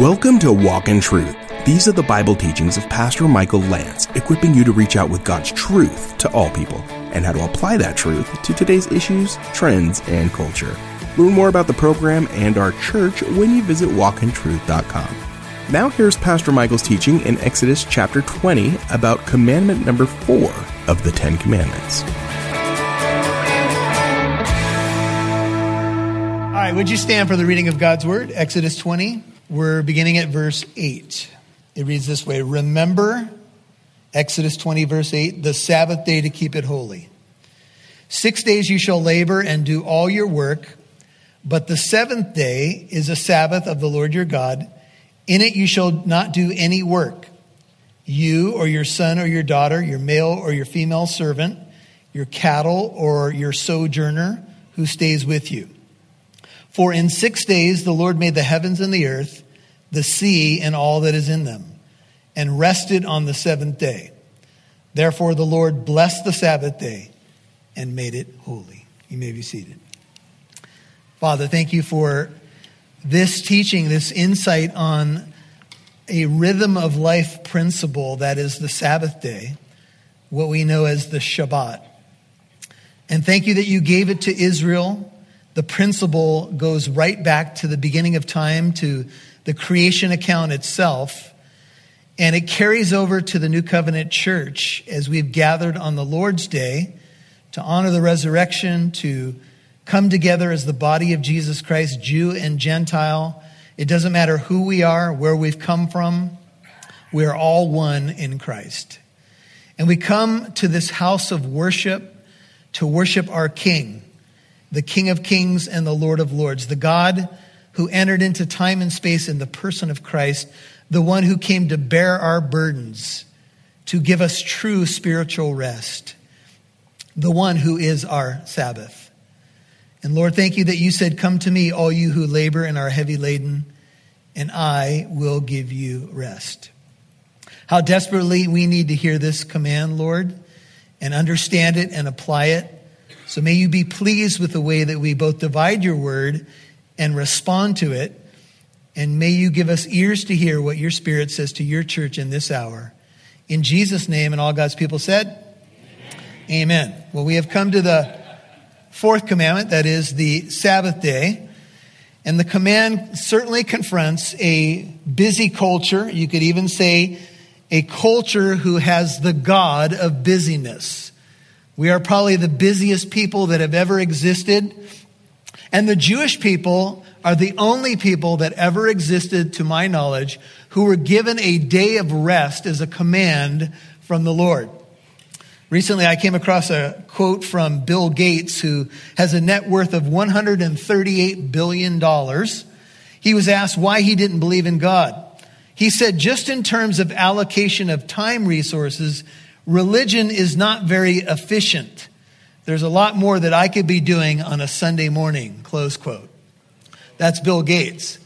Welcome to Walk in Truth. These are the Bible teachings of Pastor Michael Lance, equipping you to reach out with God's truth to all people and how to apply that truth to today's issues, trends, and culture. Learn more about the program and our church when you visit walkintruth.com. Now here's Pastor Michael's teaching in Exodus chapter 20 about commandment number 4 of the 10 commandments. All right, would you stand for the reading of God's word? Exodus 20. We're beginning at verse 8. It reads this way Remember, Exodus 20, verse 8, the Sabbath day to keep it holy. Six days you shall labor and do all your work, but the seventh day is a Sabbath of the Lord your God. In it you shall not do any work. You or your son or your daughter, your male or your female servant, your cattle or your sojourner who stays with you. For in six days the Lord made the heavens and the earth, the sea and all that is in them, and rested on the seventh day. Therefore the Lord blessed the Sabbath day and made it holy. You may be seated. Father, thank you for this teaching, this insight on a rhythm of life principle that is the Sabbath day, what we know as the Shabbat. And thank you that you gave it to Israel the principle goes right back to the beginning of time, to the creation account itself. And it carries over to the New Covenant church as we've gathered on the Lord's Day to honor the resurrection, to come together as the body of Jesus Christ, Jew and Gentile. It doesn't matter who we are, where we've come from, we are all one in Christ. And we come to this house of worship to worship our King the King of Kings and the Lord of Lords, the God who entered into time and space in the person of Christ, the one who came to bear our burdens, to give us true spiritual rest, the one who is our Sabbath. And Lord, thank you that you said, Come to me, all you who labor and are heavy laden, and I will give you rest. How desperately we need to hear this command, Lord, and understand it and apply it. So may you be pleased with the way that we both divide your word and respond to it. And may you give us ears to hear what your spirit says to your church in this hour. In Jesus' name, and all God's people said, Amen. Amen. Well, we have come to the fourth commandment, that is the Sabbath day. And the command certainly confronts a busy culture. You could even say a culture who has the God of busyness. We are probably the busiest people that have ever existed. And the Jewish people are the only people that ever existed, to my knowledge, who were given a day of rest as a command from the Lord. Recently, I came across a quote from Bill Gates, who has a net worth of $138 billion. He was asked why he didn't believe in God. He said, just in terms of allocation of time resources, religion is not very efficient. There's a lot more that I could be doing on a Sunday morning, close quote. That's Bill Gates.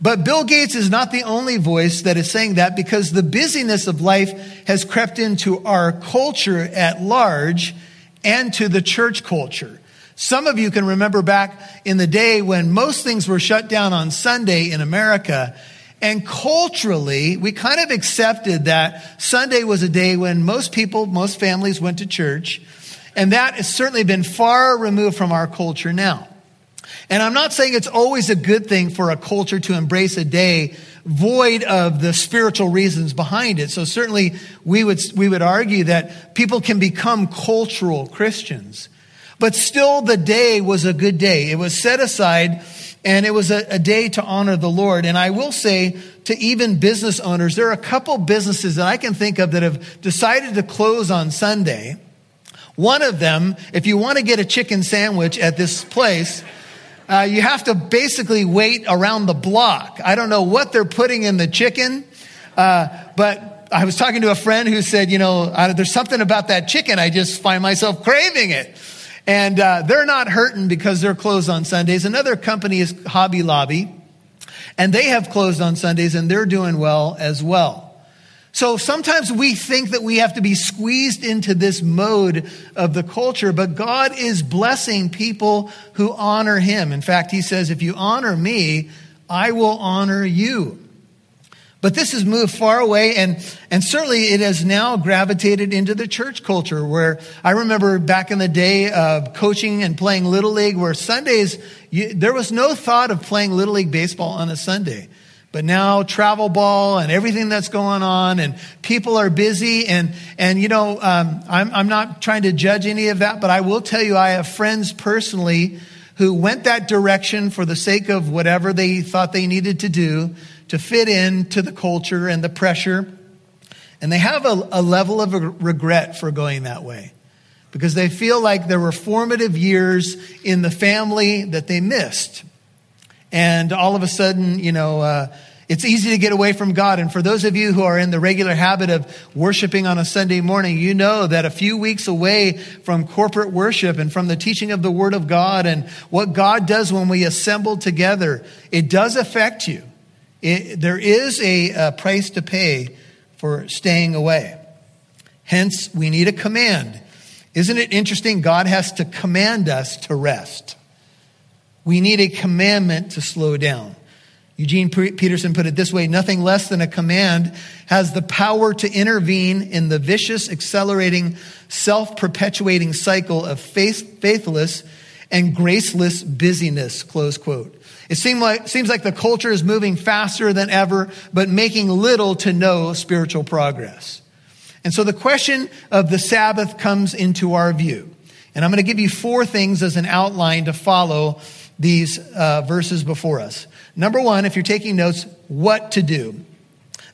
But Bill Gates is not the only voice that is saying that because the busyness of life has crept into our culture at large and to the church culture. Some of you can remember back in the day when most things were shut down on Sunday in America and culturally, we kind of accepted that Sunday was a day when most people, most families went to church. And that has certainly been far removed from our culture now. And I'm not saying it's always a good thing for a culture to embrace a day void of the spiritual reasons behind it. So certainly we would, we would argue that people can become cultural Christians. But still the day was a good day. It was set aside and it was a, a, day to honor the Lord. And I will say to even business owners, there are a couple businesses that I can think of that have decided to close on Sunday. One of them, if you want to get a chicken sandwich at this place, uh, you have to basically wait around the block. I don't know what they're putting in the chicken, uh, but I was talking to a friend who said, you know, uh, there's something about that chicken. I just find myself craving it. And uh, they're not hurting because they're closed on Sundays. Another company is Hobby Lobby, and they have closed on Sundays, and they're doing well as well. So sometimes we think that we have to be squeezed into this mode of the culture, but God is blessing people who honor Him. In fact, He says, if you honor me, I will honor you. But this has moved far away, and, and certainly it has now gravitated into the church culture. Where I remember back in the day of coaching and playing Little League, where Sundays, you, there was no thought of playing Little League baseball on a Sunday. But now travel ball and everything that's going on, and people are busy. And, and you know, um, I'm, I'm not trying to judge any of that, but I will tell you, I have friends personally who went that direction for the sake of whatever they thought they needed to do to fit in to the culture and the pressure. And they have a, a level of regret for going that way because they feel like there were formative years in the family that they missed. And all of a sudden, you know, uh, it's easy to get away from God. And for those of you who are in the regular habit of worshiping on a Sunday morning, you know that a few weeks away from corporate worship and from the teaching of the Word of God and what God does when we assemble together, it does affect you. It, there is a, a price to pay for staying away. Hence, we need a command. Isn't it interesting? God has to command us to rest. We need a commandment to slow down. Eugene Peterson put it this way nothing less than a command has the power to intervene in the vicious, accelerating, self perpetuating cycle of faith, faithless and graceless busyness. Close quote. It seems like, seems like the culture is moving faster than ever, but making little to no spiritual progress. And so the question of the Sabbath comes into our view. And I'm going to give you four things as an outline to follow these uh, verses before us. Number one, if you're taking notes, what to do.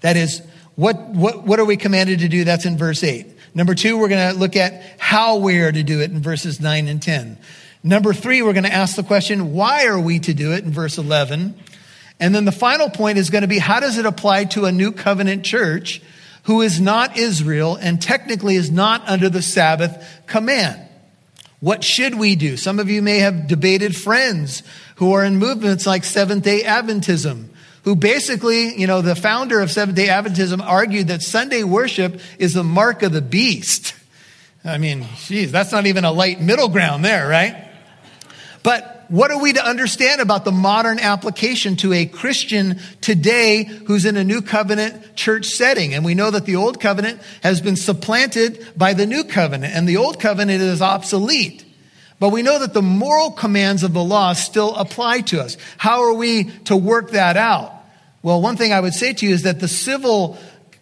That is, what, what, what are we commanded to do? That's in verse 8. Number two, we're going to look at how we are to do it in verses 9 and 10. Number three, we're going to ask the question, why are we to do it in verse 11? And then the final point is going to be, how does it apply to a new covenant church who is not Israel and technically is not under the Sabbath command? What should we do? Some of you may have debated friends who are in movements like Seventh day Adventism, who basically, you know, the founder of Seventh day Adventism argued that Sunday worship is the mark of the beast. I mean, geez, that's not even a light middle ground there, right? But what are we to understand about the modern application to a Christian today who's in a new covenant church setting? And we know that the old covenant has been supplanted by the new covenant, and the old covenant is obsolete. But we know that the moral commands of the law still apply to us. How are we to work that out? Well, one thing I would say to you is that the civil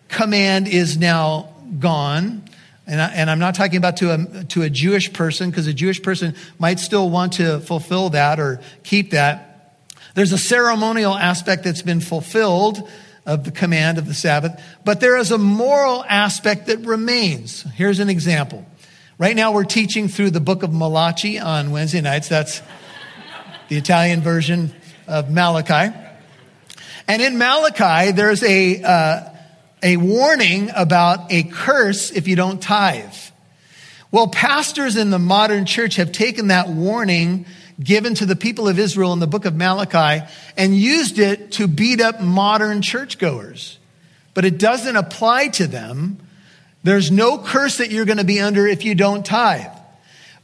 command is now gone. And, I, am not talking about to a, to a Jewish person, because a Jewish person might still want to fulfill that or keep that. There's a ceremonial aspect that's been fulfilled of the command of the Sabbath, but there is a moral aspect that remains. Here's an example. Right now, we're teaching through the book of Malachi on Wednesday nights. That's the Italian version of Malachi. And in Malachi, there's a, uh, a warning about a curse if you don't tithe. Well, pastors in the modern church have taken that warning given to the people of Israel in the book of Malachi and used it to beat up modern churchgoers. But it doesn't apply to them. There's no curse that you're going to be under if you don't tithe.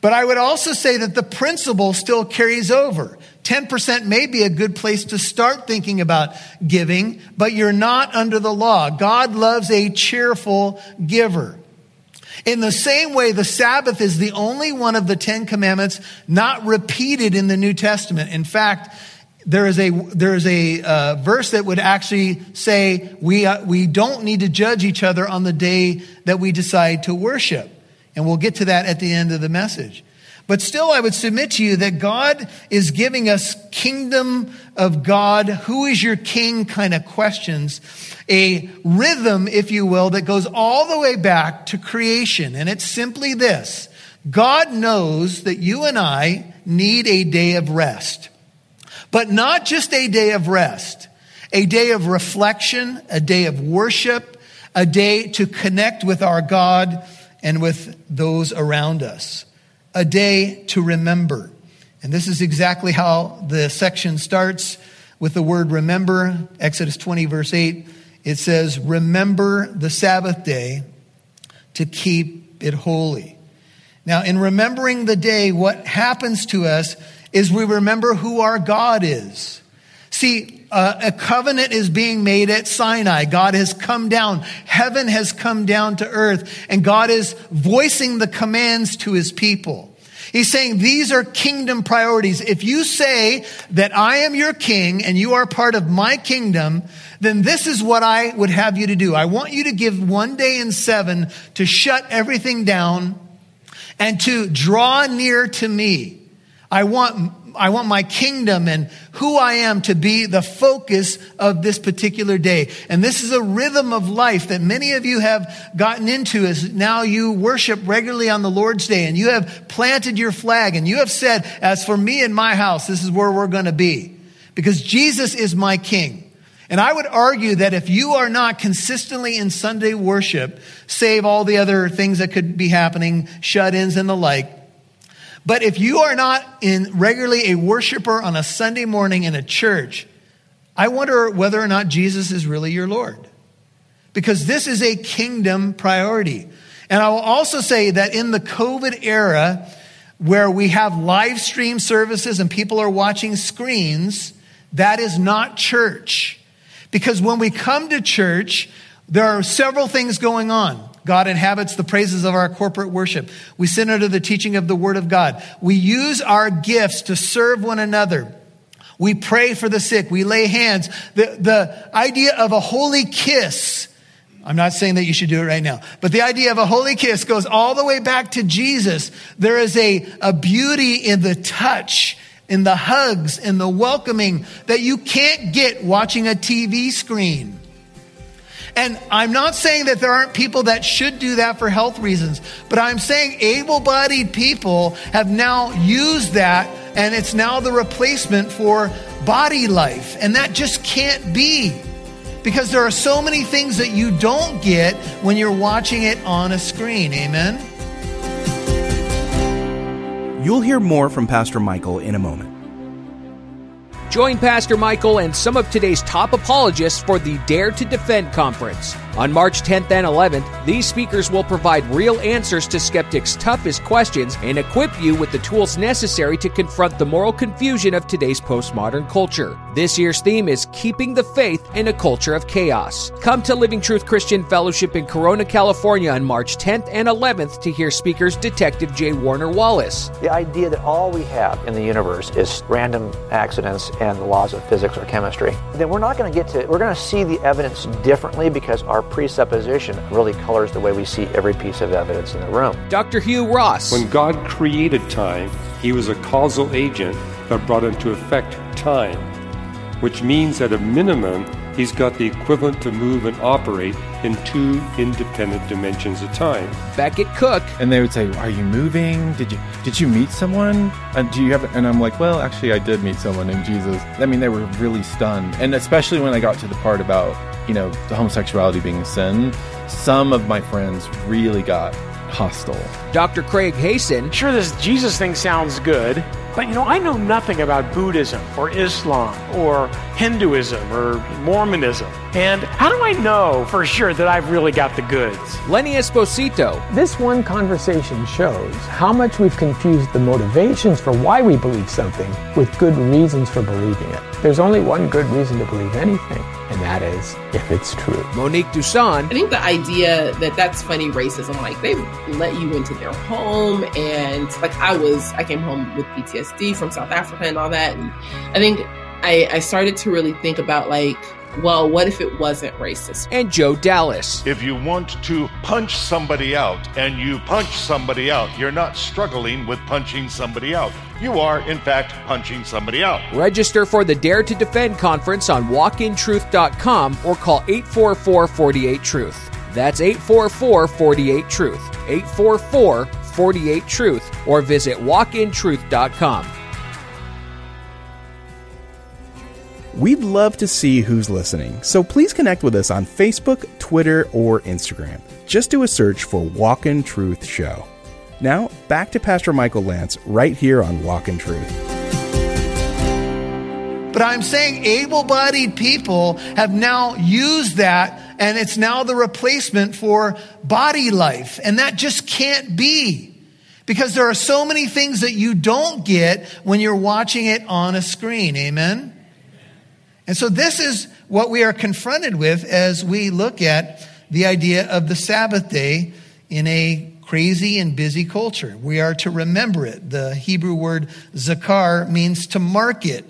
But I would also say that the principle still carries over. 10% may be a good place to start thinking about giving, but you're not under the law. God loves a cheerful giver. In the same way, the Sabbath is the only one of the Ten Commandments not repeated in the New Testament. In fact, there is a there is a uh, verse that would actually say we uh, we don't need to judge each other on the day that we decide to worship. And we'll get to that at the end of the message. But still, I would submit to you that God is giving us kingdom of God, who is your king kind of questions, a rhythm, if you will, that goes all the way back to creation. And it's simply this God knows that you and I need a day of rest, but not just a day of rest, a day of reflection, a day of worship, a day to connect with our God and with those around us. A day to remember. And this is exactly how the section starts with the word remember. Exodus 20, verse 8. It says, Remember the Sabbath day to keep it holy. Now, in remembering the day, what happens to us is we remember who our God is. See, Uh, a covenant is being made at Sinai. God has come down. Heaven has come down to earth and God is voicing the commands to his people. He's saying these are kingdom priorities. If you say that I am your king and you are part of my kingdom, then this is what I would have you to do. I want you to give one day in seven to shut everything down and to draw near to me. I want I want my kingdom and who I am to be the focus of this particular day. And this is a rhythm of life that many of you have gotten into as now you worship regularly on the Lord's day and you have planted your flag and you have said, as for me and my house, this is where we're going to be because Jesus is my king. And I would argue that if you are not consistently in Sunday worship, save all the other things that could be happening, shut ins and the like, but if you are not in regularly a worshiper on a Sunday morning in a church, I wonder whether or not Jesus is really your Lord. Because this is a kingdom priority. And I will also say that in the COVID era, where we have live stream services and people are watching screens, that is not church. Because when we come to church, there are several things going on. God inhabits the praises of our corporate worship. We sit under the teaching of the Word of God. We use our gifts to serve one another. We pray for the sick. We lay hands. The, the idea of a holy kiss, I'm not saying that you should do it right now, but the idea of a holy kiss goes all the way back to Jesus. There is a, a beauty in the touch, in the hugs, in the welcoming that you can't get watching a TV screen. And I'm not saying that there aren't people that should do that for health reasons, but I'm saying able bodied people have now used that and it's now the replacement for body life. And that just can't be because there are so many things that you don't get when you're watching it on a screen. Amen? You'll hear more from Pastor Michael in a moment. Join Pastor Michael and some of today's top apologists for the Dare to Defend conference. On March 10th and 11th, these speakers will provide real answers to skeptics' toughest questions and equip you with the tools necessary to confront the moral confusion of today's postmodern culture. This year's theme is Keeping the Faith in a Culture of Chaos. Come to Living Truth Christian Fellowship in Corona, California on March 10th and 11th to hear speakers Detective J. Warner Wallace. The idea that all we have in the universe is random accidents and the laws of physics or chemistry, then we're not going to get to, we're going to see the evidence differently because our presupposition really colors the way we see every piece of evidence in the room. Dr. Hugh Ross. When God created time, he was a causal agent that brought into effect time, which means at a minimum, he's got the equivalent to move and operate in two independent dimensions of time. Back Becket Cook. And they would say, "Are you moving? Did you did you meet someone? And do you have?" And I'm like, "Well, actually, I did meet someone named Jesus." I mean, they were really stunned, and especially when I got to the part about you know the homosexuality being a sin. Some of my friends really got hostile. Dr. Craig Hazen. Sure, this Jesus thing sounds good, but you know, I know nothing about Buddhism or Islam or Hinduism or Mormonism. And how do I know for sure that I've really got the goods? Lenny Esposito. This one conversation shows how much we've confused the motivations for why we believe something with good reasons for believing it. There's only one good reason to believe anything, and that is if it's true. Monique Duson. I think the idea that that's funny racism, like they let you into their home, and like I was, I came home with PTSD from South Africa and all that, and I think I, I started to really think about like well, what if it wasn't racist? And Joe Dallas. If you want to punch somebody out and you punch somebody out, you're not struggling with punching somebody out. You are, in fact, punching somebody out. Register for the Dare to Defend conference on walkintruth.com or call 844 48 Truth. That's 844 48 Truth. 844 48 Truth or visit walkintruth.com. We'd love to see who's listening, so please connect with us on Facebook, Twitter, or Instagram. Just do a search for Walk in Truth Show. Now, back to Pastor Michael Lance right here on Walk in Truth. But I'm saying able bodied people have now used that, and it's now the replacement for body life. And that just can't be. Because there are so many things that you don't get when you're watching it on a screen. Amen? And so this is what we are confronted with as we look at the idea of the Sabbath day in a crazy and busy culture. We are to remember it. The Hebrew word zakar means to mark it.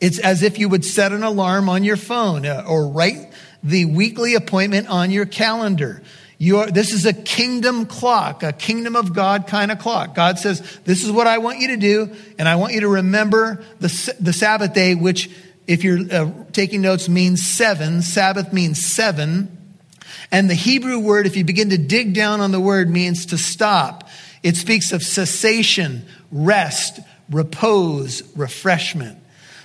It's as if you would set an alarm on your phone uh, or write the weekly appointment on your calendar. You are, this is a kingdom clock, a kingdom of God kind of clock. God says, this is what I want you to do, and I want you to remember the, the Sabbath day, which, if you're uh, taking notes, means seven. Sabbath means seven. And the Hebrew word, if you begin to dig down on the word, means to stop. It speaks of cessation, rest, repose, refreshment.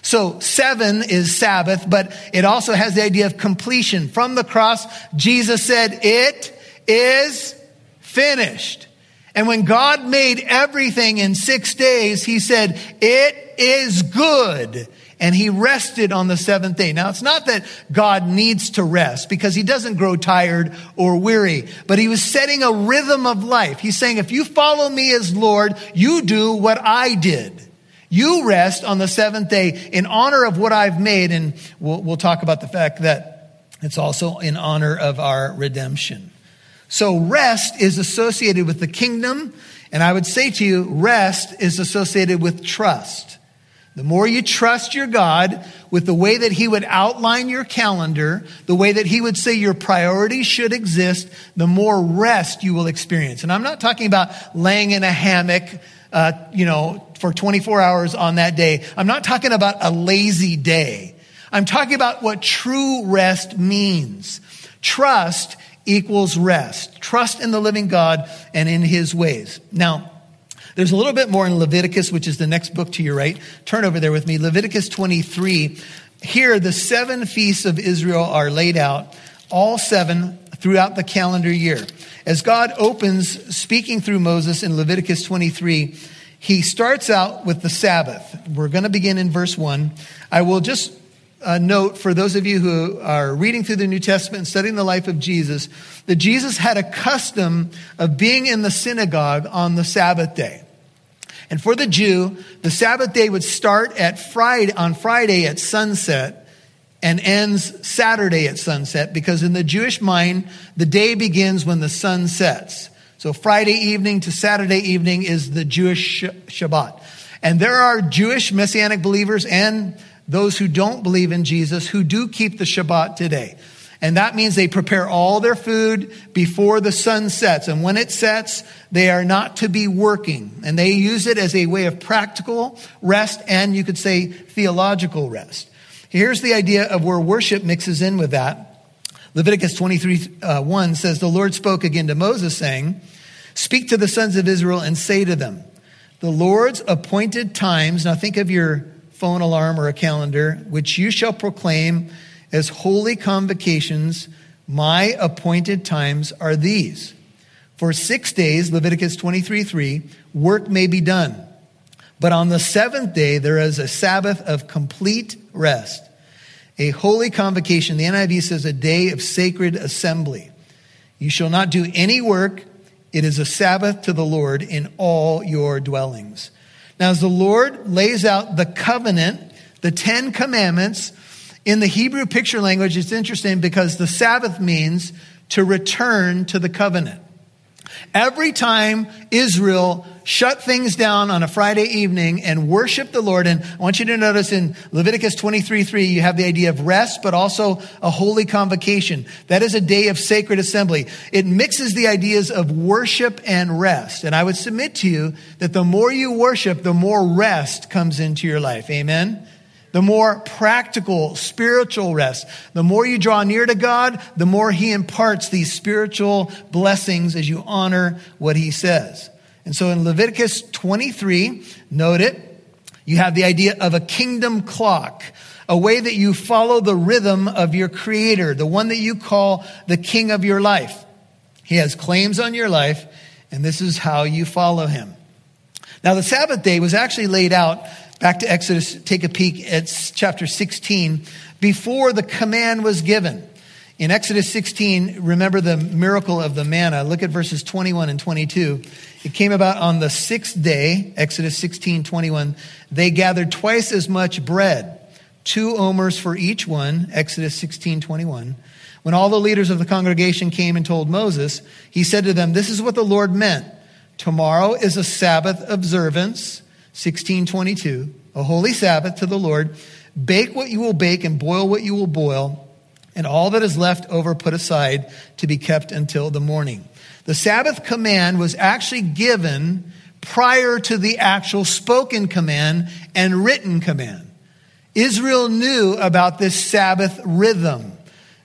So seven is Sabbath, but it also has the idea of completion. From the cross, Jesus said, it is finished. And when God made everything in six days, he said, it is good. And he rested on the seventh day. Now, it's not that God needs to rest because he doesn't grow tired or weary, but he was setting a rhythm of life. He's saying, if you follow me as Lord, you do what I did. You rest on the seventh day in honor of what I've made. And we'll, we'll talk about the fact that it's also in honor of our redemption. So rest is associated with the kingdom. And I would say to you, rest is associated with trust. The more you trust your God with the way that He would outline your calendar, the way that He would say your priorities should exist, the more rest you will experience. And I'm not talking about laying in a hammock, uh, you know, for 24 hours on that day. I'm not talking about a lazy day. I'm talking about what true rest means. Trust equals rest. Trust in the living God and in his ways. Now, there's a little bit more in Leviticus, which is the next book to your right. Turn over there with me. Leviticus 23. Here, the seven feasts of Israel are laid out, all seven throughout the calendar year. As God opens speaking through Moses in Leviticus 23, he starts out with the Sabbath. We're going to begin in verse 1. I will just uh, note for those of you who are reading through the New Testament and studying the life of Jesus that Jesus had a custom of being in the synagogue on the Sabbath day. And for the Jew, the Sabbath day would start at Friday, on Friday at sunset and ends Saturday at sunset because in the Jewish mind, the day begins when the sun sets. So Friday evening to Saturday evening is the Jewish Shabbat. And there are Jewish messianic believers and those who don't believe in Jesus who do keep the Shabbat today. And that means they prepare all their food before the sun sets. And when it sets, they are not to be working. And they use it as a way of practical rest and you could say theological rest. Here's the idea of where worship mixes in with that. Leviticus 23 uh, 1 says, The Lord spoke again to Moses, saying, Speak to the sons of Israel and say to them, The Lord's appointed times, now think of your phone alarm or a calendar, which you shall proclaim as holy convocations. My appointed times are these. For six days, Leviticus 23 3, work may be done. But on the seventh day, there is a Sabbath of complete rest, a holy convocation. The NIV says a day of sacred assembly. You shall not do any work. It is a Sabbath to the Lord in all your dwellings. Now, as the Lord lays out the covenant, the Ten Commandments, in the Hebrew picture language, it's interesting because the Sabbath means to return to the covenant. Every time Israel shut things down on a Friday evening and worship the Lord, and I want you to notice in Leviticus 23 3, you have the idea of rest, but also a holy convocation. That is a day of sacred assembly. It mixes the ideas of worship and rest. And I would submit to you that the more you worship, the more rest comes into your life. Amen? The more practical, spiritual rest. The more you draw near to God, the more He imparts these spiritual blessings as you honor what He says. And so in Leviticus 23, note it, you have the idea of a kingdom clock, a way that you follow the rhythm of your creator, the one that you call the king of your life. He has claims on your life, and this is how you follow him. Now, the Sabbath day was actually laid out Back to Exodus, take a peek at chapter 16 before the command was given. In Exodus 16, remember the miracle of the manna. Look at verses 21 and 22. It came about on the sixth day, Exodus 16, 21. They gathered twice as much bread, two omers for each one, Exodus 16 21. When all the leaders of the congregation came and told Moses, he said to them, This is what the Lord meant. Tomorrow is a Sabbath observance, 1622, a holy Sabbath to the Lord. Bake what you will bake and boil what you will boil, and all that is left over put aside to be kept until the morning. The Sabbath command was actually given prior to the actual spoken command and written command. Israel knew about this Sabbath rhythm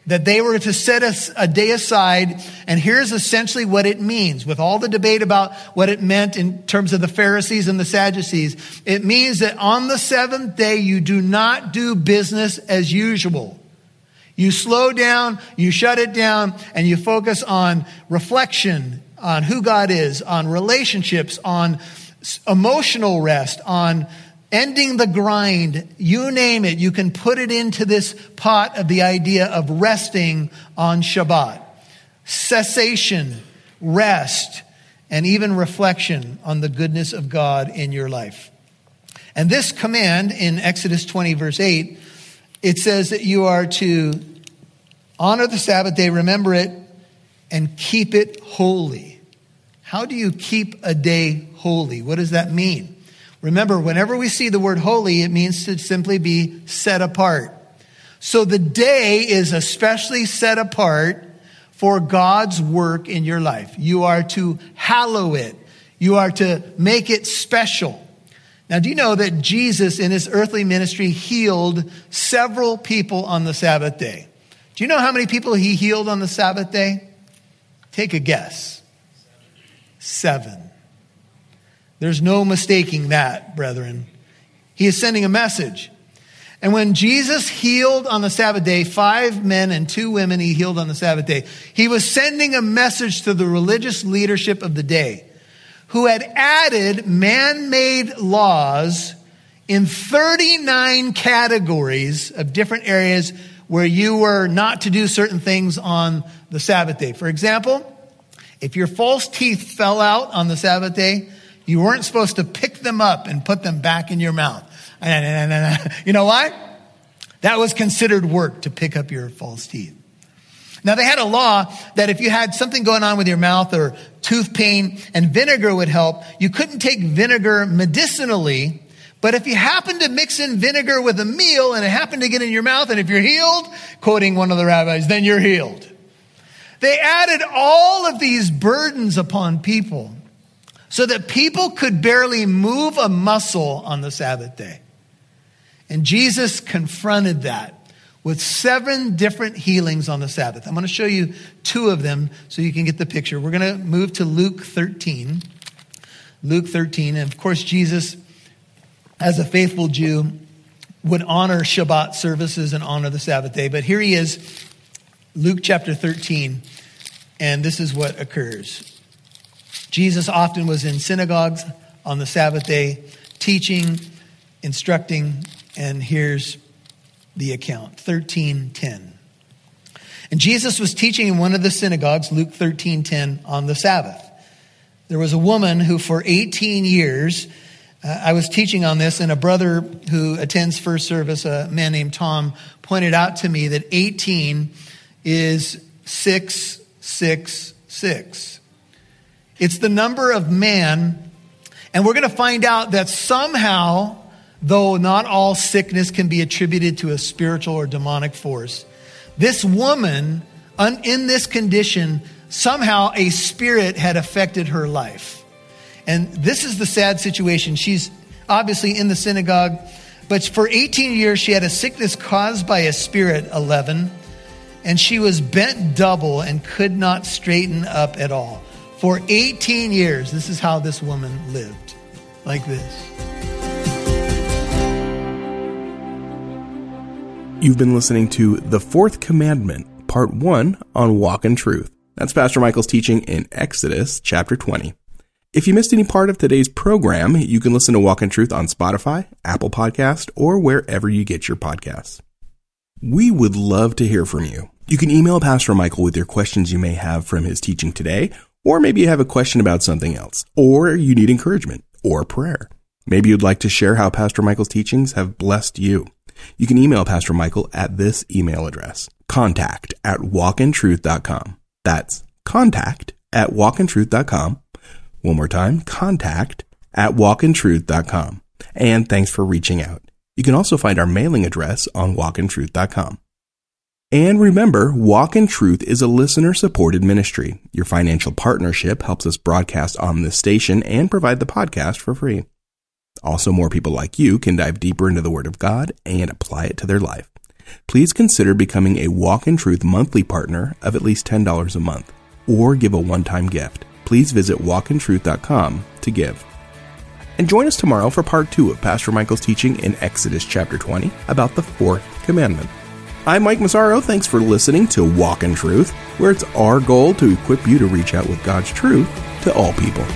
that they were to set a, a, day aside. And here's essentially what it means with all the debate about what it meant in terms of the Pharisees and the Sadducees. It means that on the seventh day, you do not do business as usual. You slow down, you shut it down, and you focus on reflection, on who God is, on relationships, on emotional rest, on ending the grind, you name it, you can put it into this pot of the idea of resting on Shabbat. Cessation, rest, and even reflection on the goodness of God in your life. And this command in Exodus 20, verse 8, it says that you are to honor the Sabbath day, remember it, and keep it holy. How do you keep a day holy? What does that mean? Remember, whenever we see the word holy, it means to simply be set apart. So the day is especially set apart for God's work in your life. You are to hallow it. You are to make it special. Now, do you know that Jesus in his earthly ministry healed several people on the Sabbath day? Do you know how many people he healed on the Sabbath day? Take a guess. Seven. There's no mistaking that, brethren. He is sending a message. And when Jesus healed on the Sabbath day, five men and two women he healed on the Sabbath day, he was sending a message to the religious leadership of the day who had added man made laws in 39 categories of different areas where you were not to do certain things on the Sabbath day. For example, if your false teeth fell out on the Sabbath day, you weren't supposed to pick them up and put them back in your mouth. You know why? That was considered work to pick up your false teeth. Now they had a law that if you had something going on with your mouth or tooth pain and vinegar would help, you couldn't take vinegar medicinally. But if you happened to mix in vinegar with a meal and it happened to get in your mouth and if you're healed, quoting one of the rabbis, then you're healed. They added all of these burdens upon people so that people could barely move a muscle on the Sabbath day. And Jesus confronted that with seven different healings on the Sabbath. I'm going to show you two of them so you can get the picture. We're going to move to Luke 13. Luke 13. And of course, Jesus, as a faithful Jew, would honor Shabbat services and honor the Sabbath day. But here he is, Luke chapter 13, and this is what occurs. Jesus often was in synagogues on the Sabbath day, teaching, instructing, and here's the account 1310. And Jesus was teaching in one of the synagogues, Luke 13:10, on the Sabbath. There was a woman who for 18 years uh, I was teaching on this, and a brother who attends first service, a man named Tom, pointed out to me that 18 is 666. It's the number of man. And we're going to find out that somehow, though not all sickness can be attributed to a spiritual or demonic force, this woman, in this condition, somehow a spirit had affected her life. And this is the sad situation. She's obviously in the synagogue, but for 18 years she had a sickness caused by a spirit, 11, and she was bent double and could not straighten up at all. For 18 years, this is how this woman lived like this. You've been listening to The Fourth Commandment, Part 1 on Walk in Truth. That's Pastor Michael's teaching in Exodus chapter 20. If you missed any part of today's program, you can listen to Walk in Truth on Spotify, Apple Podcast, or wherever you get your podcasts. We would love to hear from you. You can email Pastor Michael with your questions you may have from his teaching today or maybe you have a question about something else, or you need encouragement or prayer. Maybe you'd like to share how Pastor Michael's teachings have blessed you. You can email Pastor Michael at this email address, contact at walkintruth.com. That's contact at walkintruth.com. One more time, contact at walkintruth.com. And thanks for reaching out. You can also find our mailing address on walkintruth.com. And remember, Walk in Truth is a listener supported ministry. Your financial partnership helps us broadcast on this station and provide the podcast for free. Also, more people like you can dive deeper into the Word of God and apply it to their life. Please consider becoming a Walk in Truth monthly partner of at least $10 a month or give a one time gift. Please visit walkintruth.com to give. And join us tomorrow for part two of Pastor Michael's teaching in Exodus chapter 20 about the fourth commandment. I'm Mike Massaro. Thanks for listening to Walk in Truth, where it's our goal to equip you to reach out with God's truth to all people.